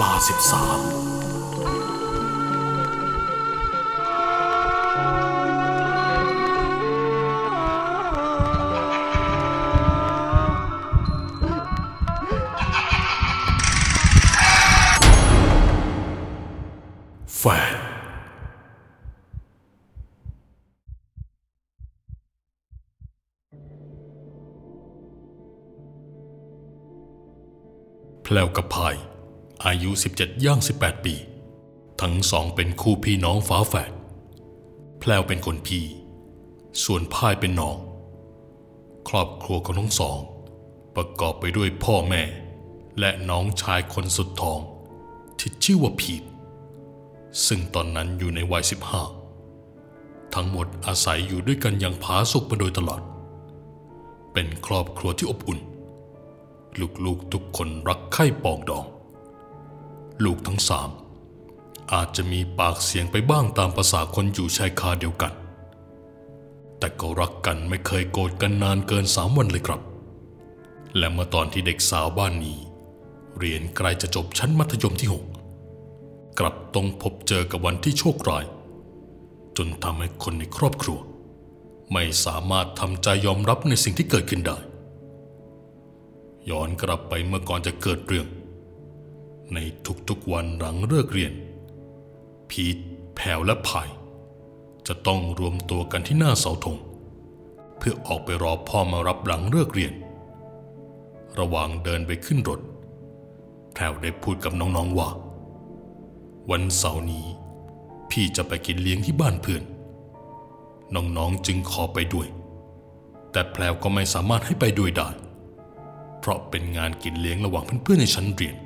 ลาสิบสามแฟนแพลวกับพาย อายุ 17 ย่าง 18 ปี ทั้งสองเป็นคู่พี่น้องฝาแฝดแพลวเป็นคนพี่ ส่วนพายเป็นน้อง ครอบครัวของทั้งสอง ประกอบไปด้วยพ่อแม่ และน้องชายคนสุดท้อง ที่ชื่อว่าพีทซึ่งตอนนั้นอยู่ในวัย 15 ทั้งหมดอาศัยอยู่ด้วยกันอย่างผาสุกมาโดยตลอด เป็นครอบครัวที่อบอุ่น ลูกๆทุกคนรักใคร่ปองดอง ลูกทั้งสามอาจจะมีปากเสียงไปบ้างตามภาษาคนอยู่ชายคาเดียวกัน แต่ก็รักกันไม่เคยโกรธกันนานเกินสามวันเลยครับ และเมื่อตอนที่เด็กสาวบ้านนี้ เรียนใกล้จะจบชั้นมัธยมที่หกกลับต้องพบเจอกับวันที่โชคร้าย จนทำให้คนในครอบครัว ไม่สามารถทำใจยอมรับในสิ่งที่เกิดขึ้นได้ ย้อนกลับไปเมื่อก่อนจะเกิดเรื่อง ในทุกๆวันหลังเลิกเรียน พีทแผวและพาย จะต้องรวมตัวกันที่หน้าเสาธงเพื่อออกไปรอพ่อมารับหลังเลิกเรียน ระหว่างเดินไปขึ้นรถแพรวได้พูดกับน้องๆว่า วันเสาร์นี้ พี่จะไปกินเลี้ยงที่บ้านเพื่อน น้องๆจึงขอไปด้วย แต่แพรวก็ไม่สามารถให้ไปด้วยได้ เพราะเป็นงานกินเลี้ยงระหว่างเพื่อนๆในชั้นเรียน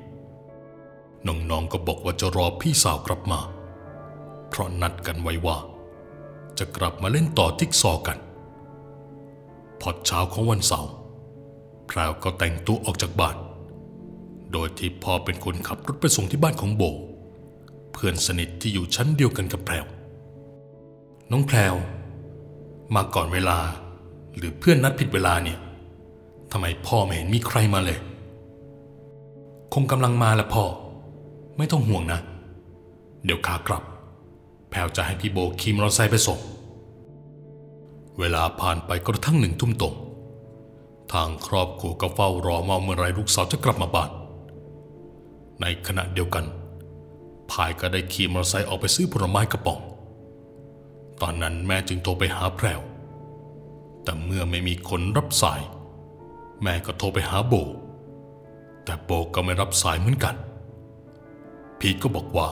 น้องๆก็บอกว่าจะรอพี่สาวกลับมา เพราะนัดกันไว้ว่า จะกลับมาเล่นต่อทิกซอกัน พอเช้าของวันเสาร์แพรวก็แต่งตัวออกจากบ้าน โดยที่พ่อเป็นคนขับรถไปส่งที่บ้านของโบ เพื่อนสนิทที่อยู่ชั้นเดียวกันกับแพรวน้องแพรวมาก่อนเวลา หรือเพื่อนนัดผิดเวลาเนี่ยทำไมพ่อไม่เห็นมีใครมาเลย คงกำลังมาละพ่อ ไม่ต้องห่วงนะ เดี๋ยวขากลับ แพลวจะให้พี่โบขี่มอเตอร์ไซค์ไปส่ง เวลาผ่านไปกระทั่งหนึ่งทุ่มตรง ทางครอบครัวก็เฝ้ารอมาเมื่อไรลูกสาวจะกลับมาบ้าน ในขณะเดียวกัน พายก็ได้ขี่มอเตอร์ไซค์ออกไปซื้อผลไม้กระป๋อง ตอนนั้นแม่จึงโทรไปหาแพรว แต่เมื่อไม่มีคนรับสาย แม่ก็โทรไปหาโบ แต่โบก็ไม่รับสายเหมือนกัน พีทก็บอกว่า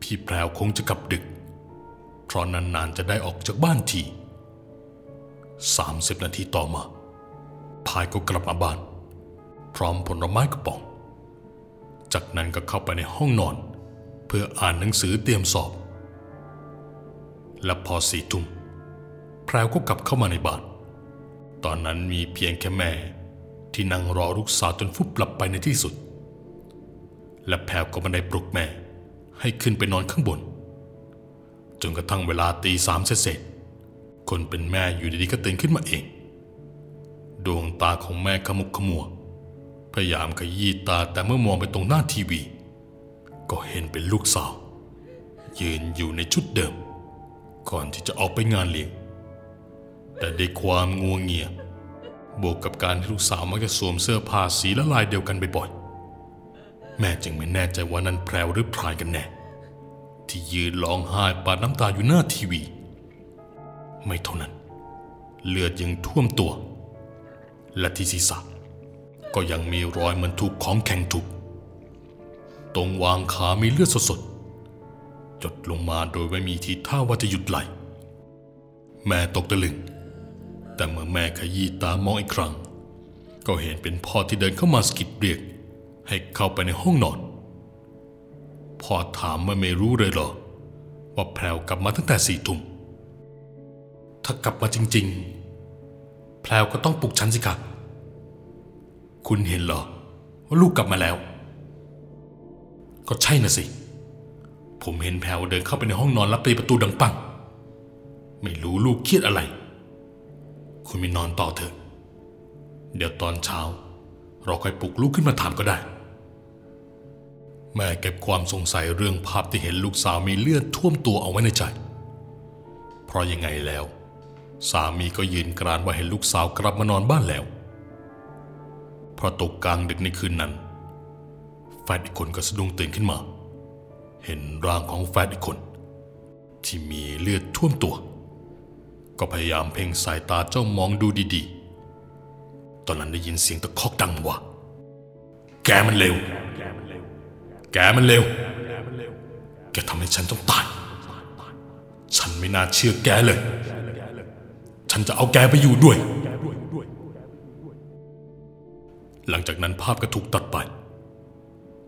พี่แพรวคงจะกลับดึก เพราะนานๆจะได้ออกจากบ้านทีสามสิบนาทีต่อมา พายก็กลับมาบ้าน พร้อมผลไม้กระป๋อง จากนั้นก็เข้าไปในห้องนอน เพื่ออ่านหนังสือเตรียมสอบ และพอสี่ทุ่มแพรวก็กลับเข้ามาในบ้าน ตอนนั้นมีเพียงแค่แม่ที่นั่งรอลูกสาวจนฟุบหลับไปในที่สุด และแพวก็บันไดปลุกแม่ ให้ขึ้นไปนอนข้างบน จนกระทั่งเวลาตีสามเสร็จ คนเป็นแม่อยู่ดีๆก็ตื่นขึ้นมาเอง ดวงตาของแม่ขมุกขมัว พยายามขยี้ตาแต่เมื่อมองไปตรงหน้าทีวี ก็เห็นเป็นลูกสาว ยืนอยู่ในชุดเดิม ก่อนที่จะออกไปงานเลี้ยง แต่ด้วยความงัวงเงียบวกกับการที่ลูกสาวมักจะสวมเสื้อผ้าสีละลายเดียวกันบ่อย แม่จึงไม่แน่ใจว่านั้นแพรวหรือพรายกันแน่ ที่ยืนร้องไห้ปาดน้ำตาอยู่หน้าทีวี ไม่เท่านั้น เลือดยังท่วมตัว และที่ศีรษะ ก็ยังมีรอยเหมือนถูกของแข็งทุบตรงวางขามีเลือดสดๆหยดลงมาโดยไม่มีทีท่าว่าจะหยุดไหล แม่ตกตะลึง แต่เมื่อแม่ขยี้ตามองอีกครั้ง ก็เห็นเป็นพ่อที่เดินเข้ามาสกิดเรียก ให้เข้าไปในห้องนอนพ่อถามว่าไม่รู้เลยเหรอ ว่าแพรวกลับมาตั้งแต่สี่ทุ่มถ้ากลับมาจริง ๆ แพรวก็ต้องปลุกฉันสิครับคุณเห็นเหรอ ว่าลูกกลับมาแล้ว ก็ใช่น่ะสิ ผมเห็นแพรวเดินเข้าไปในห้องนอนแล้วตีประตูดังปัง ไม่รู้ลูกเครียดอะไร คุณไปนอนต่อเถอะ เดี๋ยวตอนเช้า เราค่อยปลุกลูกขึ้นมาถามก็ได้ แม่เก็บความสงสัยเรื่องภาพที่เห็นลูกสาวมีเลือดท่วมตัวเอาไว้ในใจ เพราะยังไงแล้ว สามีก็ยืนกรานว่าเห็นลูกสาวกลับมานอนบ้านแล้วเพราะตกกลางดึกในคืนนั้น แฟนอีกคนก็สะดุ้งตื่นขึ้นมา เห็นร่างของแฟนอีกคน ที่มีเลือดท่วมตัว ก็พยายามเพ่งสายตาเจ้ามองดูดีๆ ตอนนั้นได้ยินเสียงตะคอกดังว่า แกมันเร็ว แกมันเร็ว แกทำให้ฉันต้องตาย ฉันไม่น่าเชื่อแกเลย ฉันจะเอาแกไปอยู่ด้วย หลังจากนั้นภาพก็ถูกตัดไป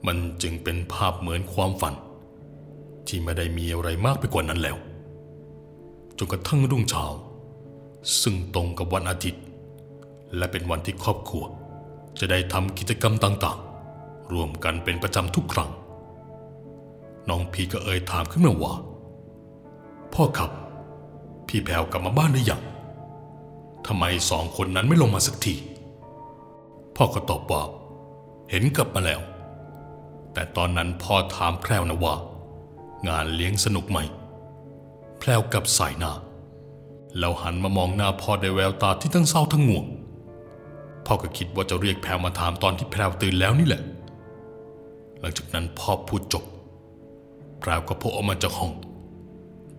มันจึงเป็นภาพเหมือนความฝัน ที่ไม่ได้มีอะไรมากไปกว่านั้นแล้ว จนกระทั่งรุ่งเช้า ซึ่งตรงกับวันอาทิตย์ และเป็นวันที่ครอบครัว จะได้ทำกิจกรรมต่างๆ ร่วมกันเป็นประจำทุกครั้ง น้องพีก็เอ่ยถามขึ้นมาว่า พ่อครับ พี่แพรวกลับมาบ้านหรือยังทำไมสองคนนั้นไม่ลงมาสักที พ่อก็ตอบว่า เห็นกลับมาแล้ว แต่ตอนนั้นพ่อถามแพรวนะว่า งานเลี้ยงสนุกไหม แพรวกับสายหน้า แล้วหันมามองหน้าพ่อด้วยแววตาที่ทั้งเศร้าทั้งง่วงพ่อก็คิดว่าจะเรียกแพรวมาถามตอนที่แพรวตื่นแล้วนี่แหละ หลังจากนั้นพ่อพูดจบแพรวก็โผล่ออกมาจากห้อง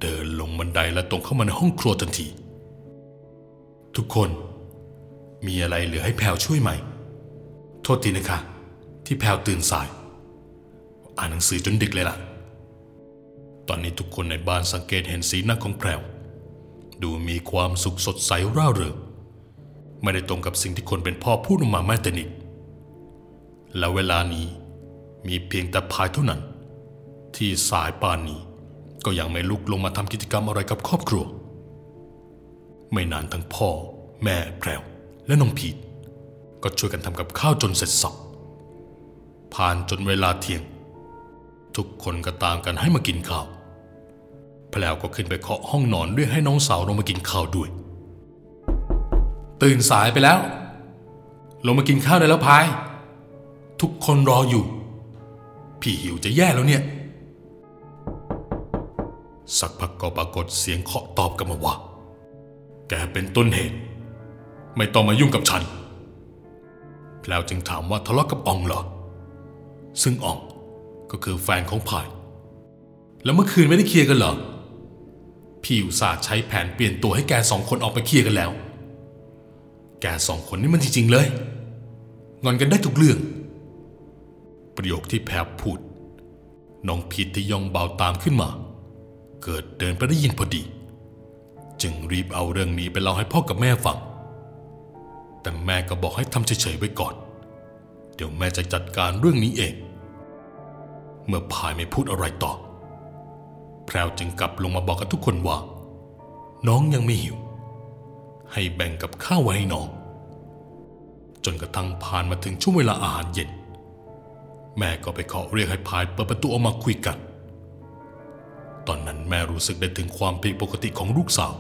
เดินลงบันไดและตรงเข้ามาในห้องครัวทันที ทุกคนมีอะไรเหลือให้แพรวช่วยไหม โทษทีนะคะ ที่แพรวตื่นสาย อ่านหนังสือจนดึกเลยล่ะ ตอนนี้ทุกคนในบ้านสังเกตเห็นสีหน้าของแพรวดูมีความสุขสดใสร่าเริงไม่ได้ตรงกับสิ่งที่คนเป็นพ่อพูดออกมาแม้แต่นิดแล้วเวลานี้ มีเพียงแต่พายเท่านั้น ที่สายป่านนี้ก็ยังไม่ลุกลงมาทำกิจกรรมอะไรกับครอบครัว ไม่นานทั้งพ่อ แม่แพรวและน้องพีทก็ช่วยกันทำกับข้าวจนเสร็จสับผ่านจนเวลาเที่ยง ทุกคนก็ตามกันให้มากินข้าวแพรวก็ขึ้นไปเคาะห้องนอนเรียกให้น้องสาวลงมากินข้าวด้วย ตื่นสายไปแล้ว ลงมากินข้าวได้แล้วพาย ทุกคนรออยู่ พี่หิวจะแย่แล้วเนี่ย สักพักก็ปรากฏเสียงเคาะตอบกลันมาว่า แกเป็นต้นเหตุ ไม่ต้องมายุ่งกับฉันแล้วจึงถามว่าทะเลาะกับอองเหรอ ซึ่งอองก็คือแฟนของพาย แล้วเมื่อคืนไม่ได้เคลียร์กันเหรอ พี่อุตส่าห์ใช้แผนเปลี่ยนตัวให้แกสองคนออกไปเคลียร์กันแล้ว แกสองคนนี่มันจริงๆเลย งอนกันได้ทุกเรื่อง ประโยคที่แพรพูด น้องพีทที่ย่องเบาตามขึ้นมา เกิดเดินไปได้ยินพอดี จึงรีบเอาเรื่องนี้ไปเล่าให้พ่อกับแม่ฟัง แต่แม่ก็บอกให้ทำเฉยๆไว้ก่อน เดี๋ยวแม่จะจัดการเรื่องนี้เอง เมื่อพายไม่พูดอะไรต่อ แพรวจึงกลับลงมาบอกกับทุกคนว่า น้องยังไม่หิว ให้แบ่งกับข้าวไว้ให้น้องจนกระทั่งผ่านมาถึงช่วงเวลาอาหารเย็น แม่ก็ไปเคาะเรียกให้พายเปิดประตูออกมาคุยกัน ตอนนั้นแม่รู้สึกได้ถึงความผิดปกติของลูกสาว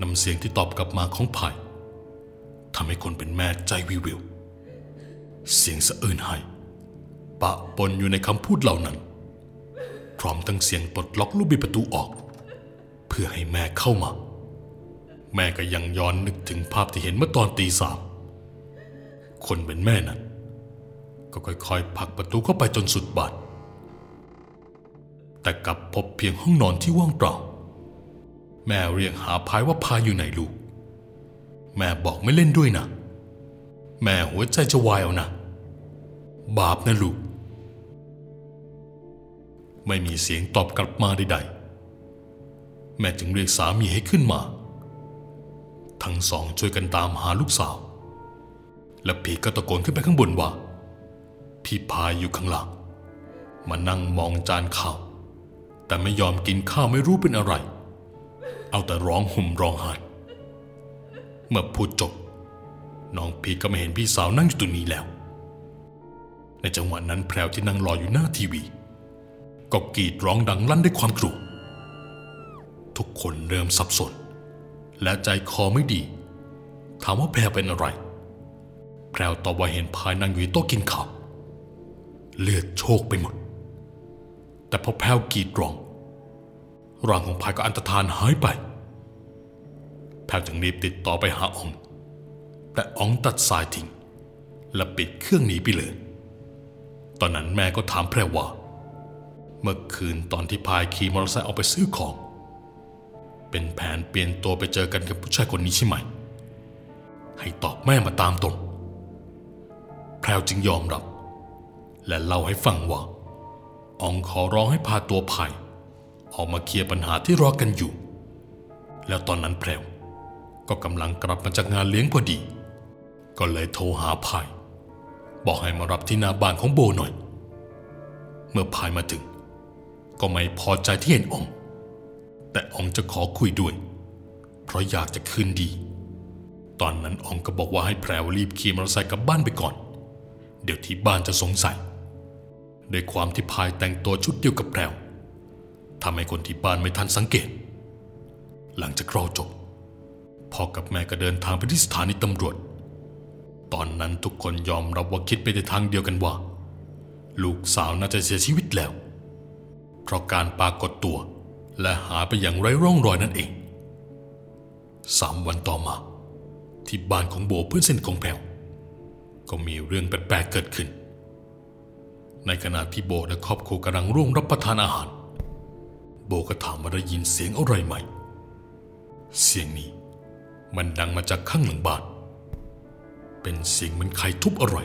น้ำเสียงที่ตอบกลับมาของพายทำให้คนเป็นแม่ใจวิววิว เสียงสะอื้นไห้ปะปนอยู่ในคำพูดเหล่านั้น พร้อมทั้งเสียงปลดล็อกลูกบิดประตูออก เพื่อให้แม่เข้ามา แม่ก็ยังย้อนนึกถึงภาพที่เห็นเมื่อตอนตีสามคนเป็นแม่นั้น ก็ค่อยๆผลักประตูเข้าไปจนสุดบานแต่กลับพบเพียงห้องนอนที่ว่างเปล่า แม่เรียกหาพายว่าพายอยู่ไหนลูก แม่บอกไม่เล่นด้วยนะ แม่หัวใจจะวายเอานะ บาปนะลูก ไม่มีเสียงตอบกลับมาใดๆ แม่จึงเรียกสามีให้ขึ้นมา ทั้งสองช่วยกันตามหาลูกสาว และผีก็ตะโกนขึ้นไปข้างบนว่า พี่พายอยู่ข้างหลังมานั่งมองจานข้าว แต่ไม่ยอมกินข้าวไม่รู้เป็นอะไร เอาแต่ร้องห่มร้องไห้เมื่อพูดจบ น้องพีก็ไม่เห็นพี่สาวนั่งอยู่ตรงนี้แล้ว ในจังหวะนั้นแพรวที่นั่งรออยู่หน้าทีวี ก็กรีดร้องดังลั่นด้วยความกลัวทุกคนเริ่มสับสน และใจคอไม่ดี ถามว่าแพรวเป็นอะไร แพรวตอบว่าเห็นพายนั่งอยู่โต๊ะกินข้าว เลือดโชกไปหมด แต่พอแพลวกรีดร้องร่างของพายก็อันตรธานหายไป แพลวจึงรีบติดต่อไปหาออง แต่อองตัดสายทิ้งและปิดเครื่องหนีไปเลย ตอนนั้นแม่ก็ถามแพรว่า เมื่อคืนตอนที่พายขี่มอเตอร์ไซค์ออกไปซื้อของ เป็นแผนเปลี่ยนตัวไปเจอกันกับผู้ชายคนนี้ใช่ไหม ให้ตอบแม่มาตามตรง แพรวจึงยอมรับ และเล่าให้ฟังว่าอองขอร้องให้พาตัวพายออกมาเคลียร์ปัญหาที่รอกันอยู่ แล้วตอนนั้นแพรวก็กำลังกลับมาจากงานเลี้ยงพอดี ก็เลยโทรหาพายบอกให้มารับที่หน้าบ้านของโบหน่อย เมื่อพายมาถึง ก็ไม่พอใจที่เห็นอองแต่อองจะขอคุยด้วย เพราะอยากจะคืนดี ตอนนั้นอองก็บอกว่าให้แพรวรีบขี่มอเตอร์ไซค์กลับบ้านไปก่อน เดี๋ยวที่บ้านจะสงสัย ด้วยความที่พายแต่งตัวชุดเดียวกับแพรวทำให้คนที่บ้านไม่ทันสังเกต หลังจากรอจบพ่อกับแม่ก็เดินทางไปที่สถานีตำรวจ ตอนนั้นทุกคนยอมรับว่าคิดไปในทางเดียวกันว่า ลูกสาวน่าจะเสียชีวิตแล้ว เพราะการปรากฏตัวและหาไปอย่างไร้ร่องรอยนั่นเองสามวันต่อมา ที่บ้านของโบเพื่อนสนิทของแพรวก็มีเรื่องแปลกๆเกิดขึ้น ในขณะที่โบและครอบครัวกำลังร่วมรับประทานอาหาร โบก็ถามว่าได้ยินเสียงอะไรไหม เสียงนี้ มันดังมาจากข้างหลังบ้าน เป็นเสียงเหมันใครทุบอะไร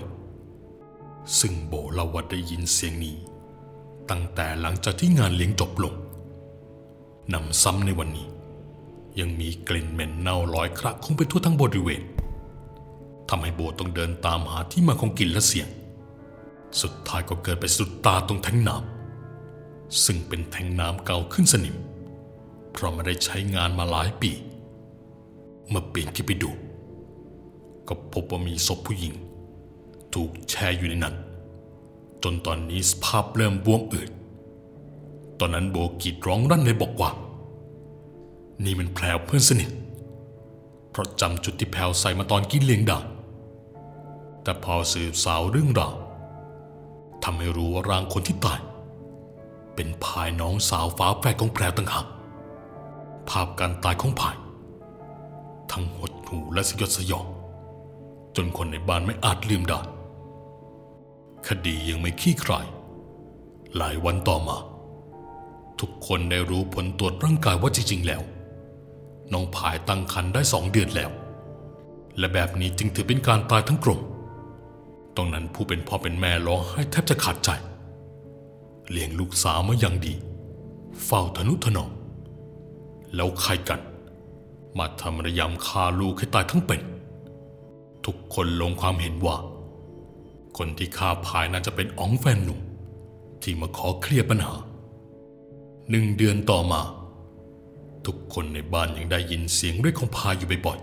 ซึ่งโบเล่าว่าได้ยินเสียงนี้ ตั้งแต่หลังจากที่งานเลี้ยงจบลงนำซ้ำในวันนี้ ยังมีกลิ่นเหม็นเน่าลอยคระคงไปทั่วทั้งบริเวณทำให้โบต้องเดินตามหาที่มาของกลิ่นและเสียง สุดท้ายก็เกิดไปสุดตาตรงแทงน้ำซึ่งเป็นแทงน้ำเก่าขึ้นสนิม เพราะไม่ได้ใช้งานมาหลายปี เมื่อปีนขึ้นไปดู ก็พบว่ามีศพผู้หญิง ถูกแช่อยู่ในนั้น จนตอนนี้สภาพเริ่มบวมอืดตอนนั้นโบกีดร้องรั่นเลยบอกว่า นี่มันแพรวเพื่อนสนิท เพราะจำจุดที่แพรวใส่มาตอนกินเลี้ยงด้แต่พอสืบสาวเรื่องราว ทำให้รู้ว่าร่างคนที่ตาย เป็นพายน้องสาวฝาแฝดของแพรวต่างหากภาพการตายของพาย ทั้งหดหูและสยดสยอง จนคนในบ้านไม่อาจลืมได้ คดียังไม่ขี้คลาย หลายวันต่อมา ทุกคนได้รู้ผลตรวจร่างกายว่าจริง ๆ แล้ว น้องพายตั้งครรภ์ได้สองเดือนแล้ว และแบบนี้จึงถือเป็นการตายทั้งกลม ตรงนั้นผู้เป็นพ่อเป็นแม่ร้องไห้แทบจะขาดใจ เลี้ยงลูกสาวมาอย่างดี เฝ้าทนุถนอมแล้วใครกัน มาทำระยำฆ่าลูกให้ตายทั้งเป็น ทุกคนลงความเห็นว่า คนที่ฆ่าพายน่าจะเป็นอ๋องแฟนหนุ่ม ที่มาขอเคลียร์ปัญหา หนึ่งเดือนต่อมา ทุกคนในบ้านยังได้ยินเสียงเรียกของพายอยู่บ่อย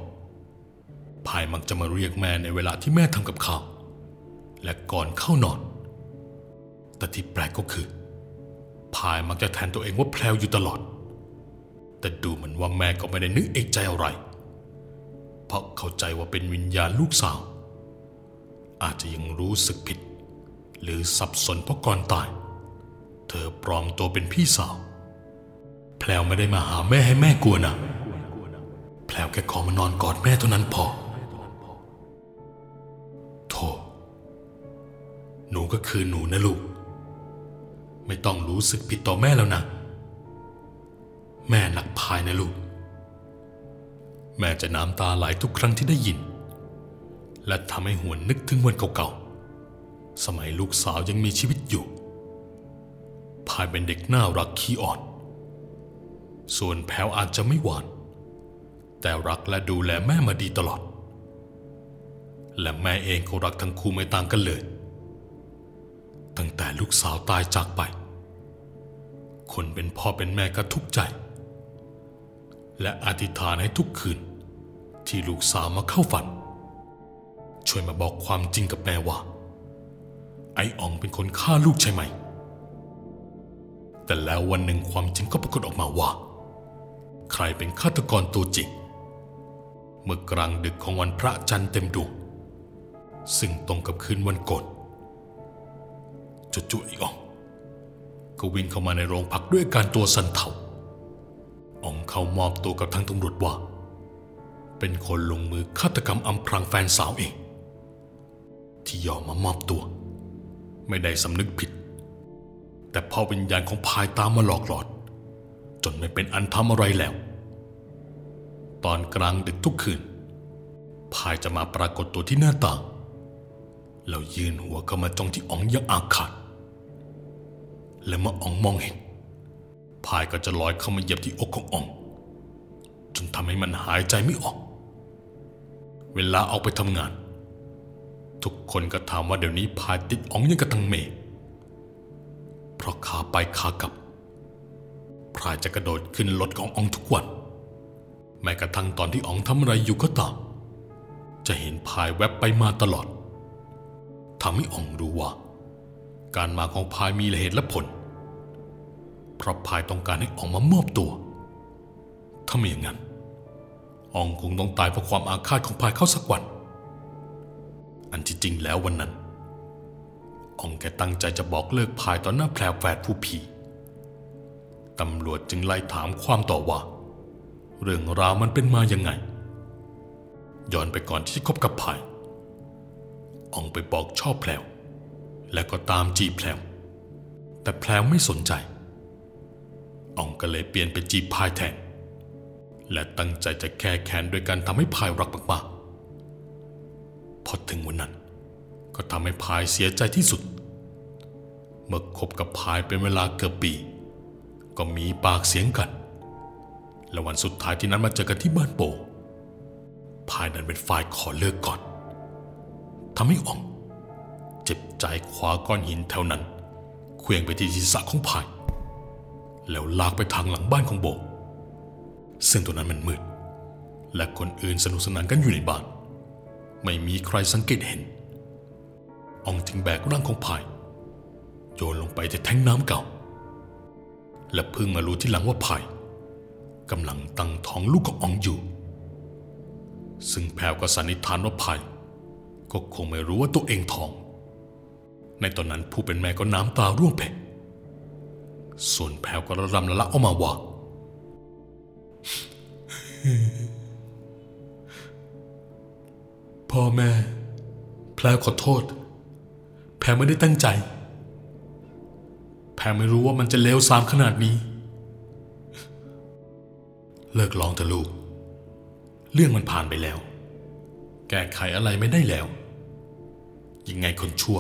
ๆพายมักจะมาเรียกแม่ในเวลาที่แม่ทำกับข้าว และก่อนเข้านอน แต่ที่แปลกก็คือ พายมักจะแทนตัวเองว่าแพลวอยู่ตลอด แต่ดูเหมือนว่าแม่ก็ไม่ได้นึกเอกใจอะไร เพราะเข้าใจว่าเป็นวิญญาณลูกสาว อาจจะยังรู้สึกผิด หรือสับสนเพราะก่อนตาย เธอปลอมตัวเป็นพี่สาว แพลวไม่ได้มาหาแม่ให้แม่กลัวนะแพลวแค่ขอมานอนกอดแม่เท่านั้นพอ หนูก็คือหนูนะลูก ไม่ต้องรู้สึกผิดต่อแม่แล้วนะ แม่หลักพายนะลูก แม่จะน้ำตาไหลทุกครั้งที่ได้ยิน และทำให้หวนนึกถึงวันเก่าๆ สมัยลูกสาวยังมีชีวิตอยู่ พายเป็นเด็กน่ารักขี้อ่อน ส่วนแพลวอาจจะไม่หวาน แต่รักและดูแลแม่มาดีตลอด และแม่เองก็รักทั้งคู่ไม่ต่างกันเลย ตั้งแต่ลูกสาวตายจากไป คนเป็นพ่อเป็นแม่ก็ทุกข์ใจ และอธิษฐานให้ทุกคืน ที่ลูกสาวมาเข้าฝัน ช่วยมาบอกความจริงกับแม่ว่า ไอ้อ่องเป็นคนฆ่าลูกใช่ไหม แต่แล้ววันหนึ่งความจริงก็ปรากฏออกมาว่า ใครเป็นฆาตกรตัวจริง เมื่อกลางดึกของวันพระจันทร์เต็มดวงซึ่งตรงกับคืนวันกน จู่ๆไอ้อ่องก็วิ่งเข้ามาในโรงพักด้วยการตัวสั่นเทาอ่องเข้ามอบตัวกับทางตำรวจว่า เป็นคนลงมือฆาตกรรมอำพรางแฟนสาวเอง ที่ยอมมามอบตัว ไม่ได้สำนึกผิด แต่พอวิญญาณของพายตามมาหลอกหลอนจนไม่เป็นอันทำอะไรแล้ว ตอนกลางดึกทุกคืน พายจะมาปรากฏตัวที่หน้าต่างแล้วยืนหัวเข้ามาจ้องที่อ๋องอยังอาฆาต และเมื่ออ๋องมองเห็น พายก็จะลอยเข้ามาเหยียบที่อกของอ๋อง จนทำให้มันหายใจไม่ออก เวลาออกไปทำงาน ทุกคนก็ถามว่าเดี๋ยวนี้พายติดอ๋องยังกระตังเมย์เพราะขาไปขากลับพายจะกระโดดขึ้นรถของอ๋องทุกวัน แม้กระทั่งตอนที่อ๋องทำอะไรอยู่ก็ตาม จะเห็นพายแวบไปมาตลอดทำให้อ๋องรู้ว่า การมาของพายมีเหตุและผล เพราะพายต้องการให้อองมามอบตัว ถ้าไม่อย่างนั้นอองคงต้องตายเพราะความอาฆาตของพายเข้าสักวัน อันที่จริงแล้ววันนั้นอองแกตั้งใจจะบอกเลิกพายต่อหน้าแพรแฝดผู้ผีตำรวจจึงไล่ถามความต่อว่า เรื่องราวมันเป็นมายังไง ย้อนไปก่อนที่จะคบกับพายอองไปบอกชอบแพลวแล้วก็ตามจีบแพลวแต่แพลวไม่สนใจ อองก็เลยเปลี่ยนไปจีบพายแทน และตั้งใจจะแก้แค้นโดยการทำให้พายรักมากๆพอถึงวันนั้น ก็ทำให้พายเสียใจที่สุด เมื่อคบกับพายเป็นเวลาเกือบปี ก็มีปากเสียงกัน และวันสุดท้ายที่นั้นมาเจอกันที่บ้านโปพายนั้นเป็นฝ่ายขอเลิกก่อนทำให้อ่องเจ็บใจคว้าก้อนหินแถวนั้นเคลื่องไปที่ศีรษะของพาย แล้วลากไปทางหลังบ้านของโบ ซึ่งตัวนั้นมันมืด และคนอื่นสนุกสนานกันอยู่ในบ้าน ไม่มีใครสังเกตเห็น อองจึงแบกร่างของพาย โยนลงไปในแท้งน้ำเก่า และเพิ่งมารู้ที่หลังว่าพายกำลังตั้งท้องลูกของอองอยู่ ซึ่งแพรวก็สันนิษฐานว่าพายก็คงไม่รู้ว่าตัวเองท้อง ในตอนนั้นผู้เป็นแม่ก็น้ำตาร่วงเพก ส่วนแพรวก็ระรำละละออกมาว่า พ่อแม่ แพรขอโทษ แพรไม่ได้ตั้งใจ แพรไม่รู้ว่ามันจะเลวซามขนาดนี้ เลิกร้องเถอะลูก เรื่องมันผ่านไปแล้ว แก้ไขอะไรไม่ได้แล้ว ยังไงคนชั่ว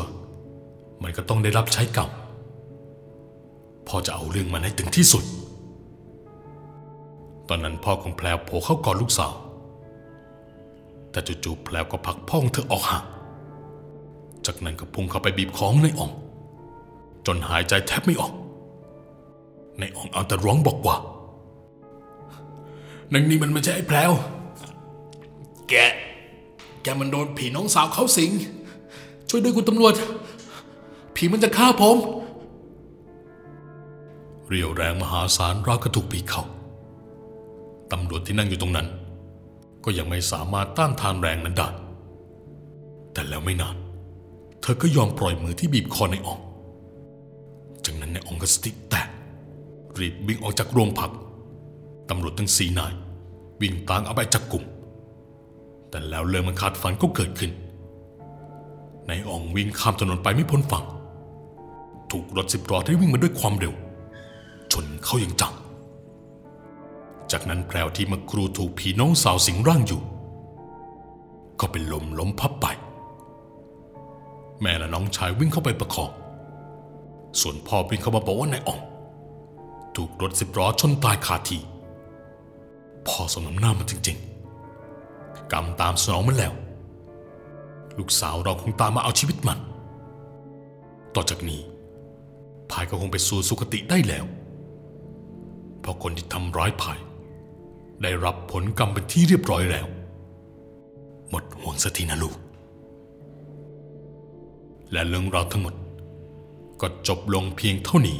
มันก็ต้องได้รับใช้กรรม พ่อจะเอาเรื่องมันให้ถึงที่สุด ตอนนั้นพ่อของแพลวโผล่เข้ากอดลูกสาว แต่จู่ๆแพลวก็ผลักพ่อของเธอออกห่าง จากนั้นก็พุ่งเข้าไปบีบคอในอ่อง จนหายใจแทบไม่ออกในอ่องเอาแต่ร้องบอกว่านังนี่มันไม่ใช่ไอ้แพลว แก แกมันโดนผีน้องสาวเขาสิง ช่วยด้วยคุณตำรวจ ผีมันจะฆ่าผม เรียวแรงมหาศาลราวกระถูกผีเขาตำรวจที่นั่งอยู่ตรงนั้น ก็ยังไม่สามารถต้านทานแรงนั้นได้ แต่แล้วไม่นาน เธอก็ยอมปล่อยมือที่บีบคอในอองจากนั้นในอองก็สติแตกรีบวิ่งออกจากโรงพักตำรวจทั้งสี่นาย วิ่งตามเอาไปจับกลุ่ม แต่แล้วเรื่องมันขาดฝันก็เกิดขึ้นในอ่องวิ่งข้ามถนนไปไม่พ้นฝั่ง ถูกรถสิบล้อที่วิ่งมาด้วยความเร็ว ชนเขาอย่างจัง จากนั้นแพรวที่มื่อครูถูกผีน้องสาวสิงร่างอยู่ ก็เป็นลมล้มพับไป แม่และน้องชายวิ่งเข้าไปประคอง ส่วนพ่อวิ่งเข้ามาบอกว่านายอ่อง ถูกรถสิบล้อชนตายคาทีพ่อสมน้ำหน้ามันจริง ๆ กรรมตามสนองมันแล้ว ลูกสาวเราคงตามมาเอาชีวิตมัน ต่อจากนี้พายก็คงไปสู่สุคติได้แล้ว เพราะคนที่ทำร้ายภายได้รับผลกรรมเป็นที่เรียบร้อยแล้ว หมดห่วงสักทีนะลูก และเรื่องราวทั้งหมด ก็จบลงเพียงเท่านี้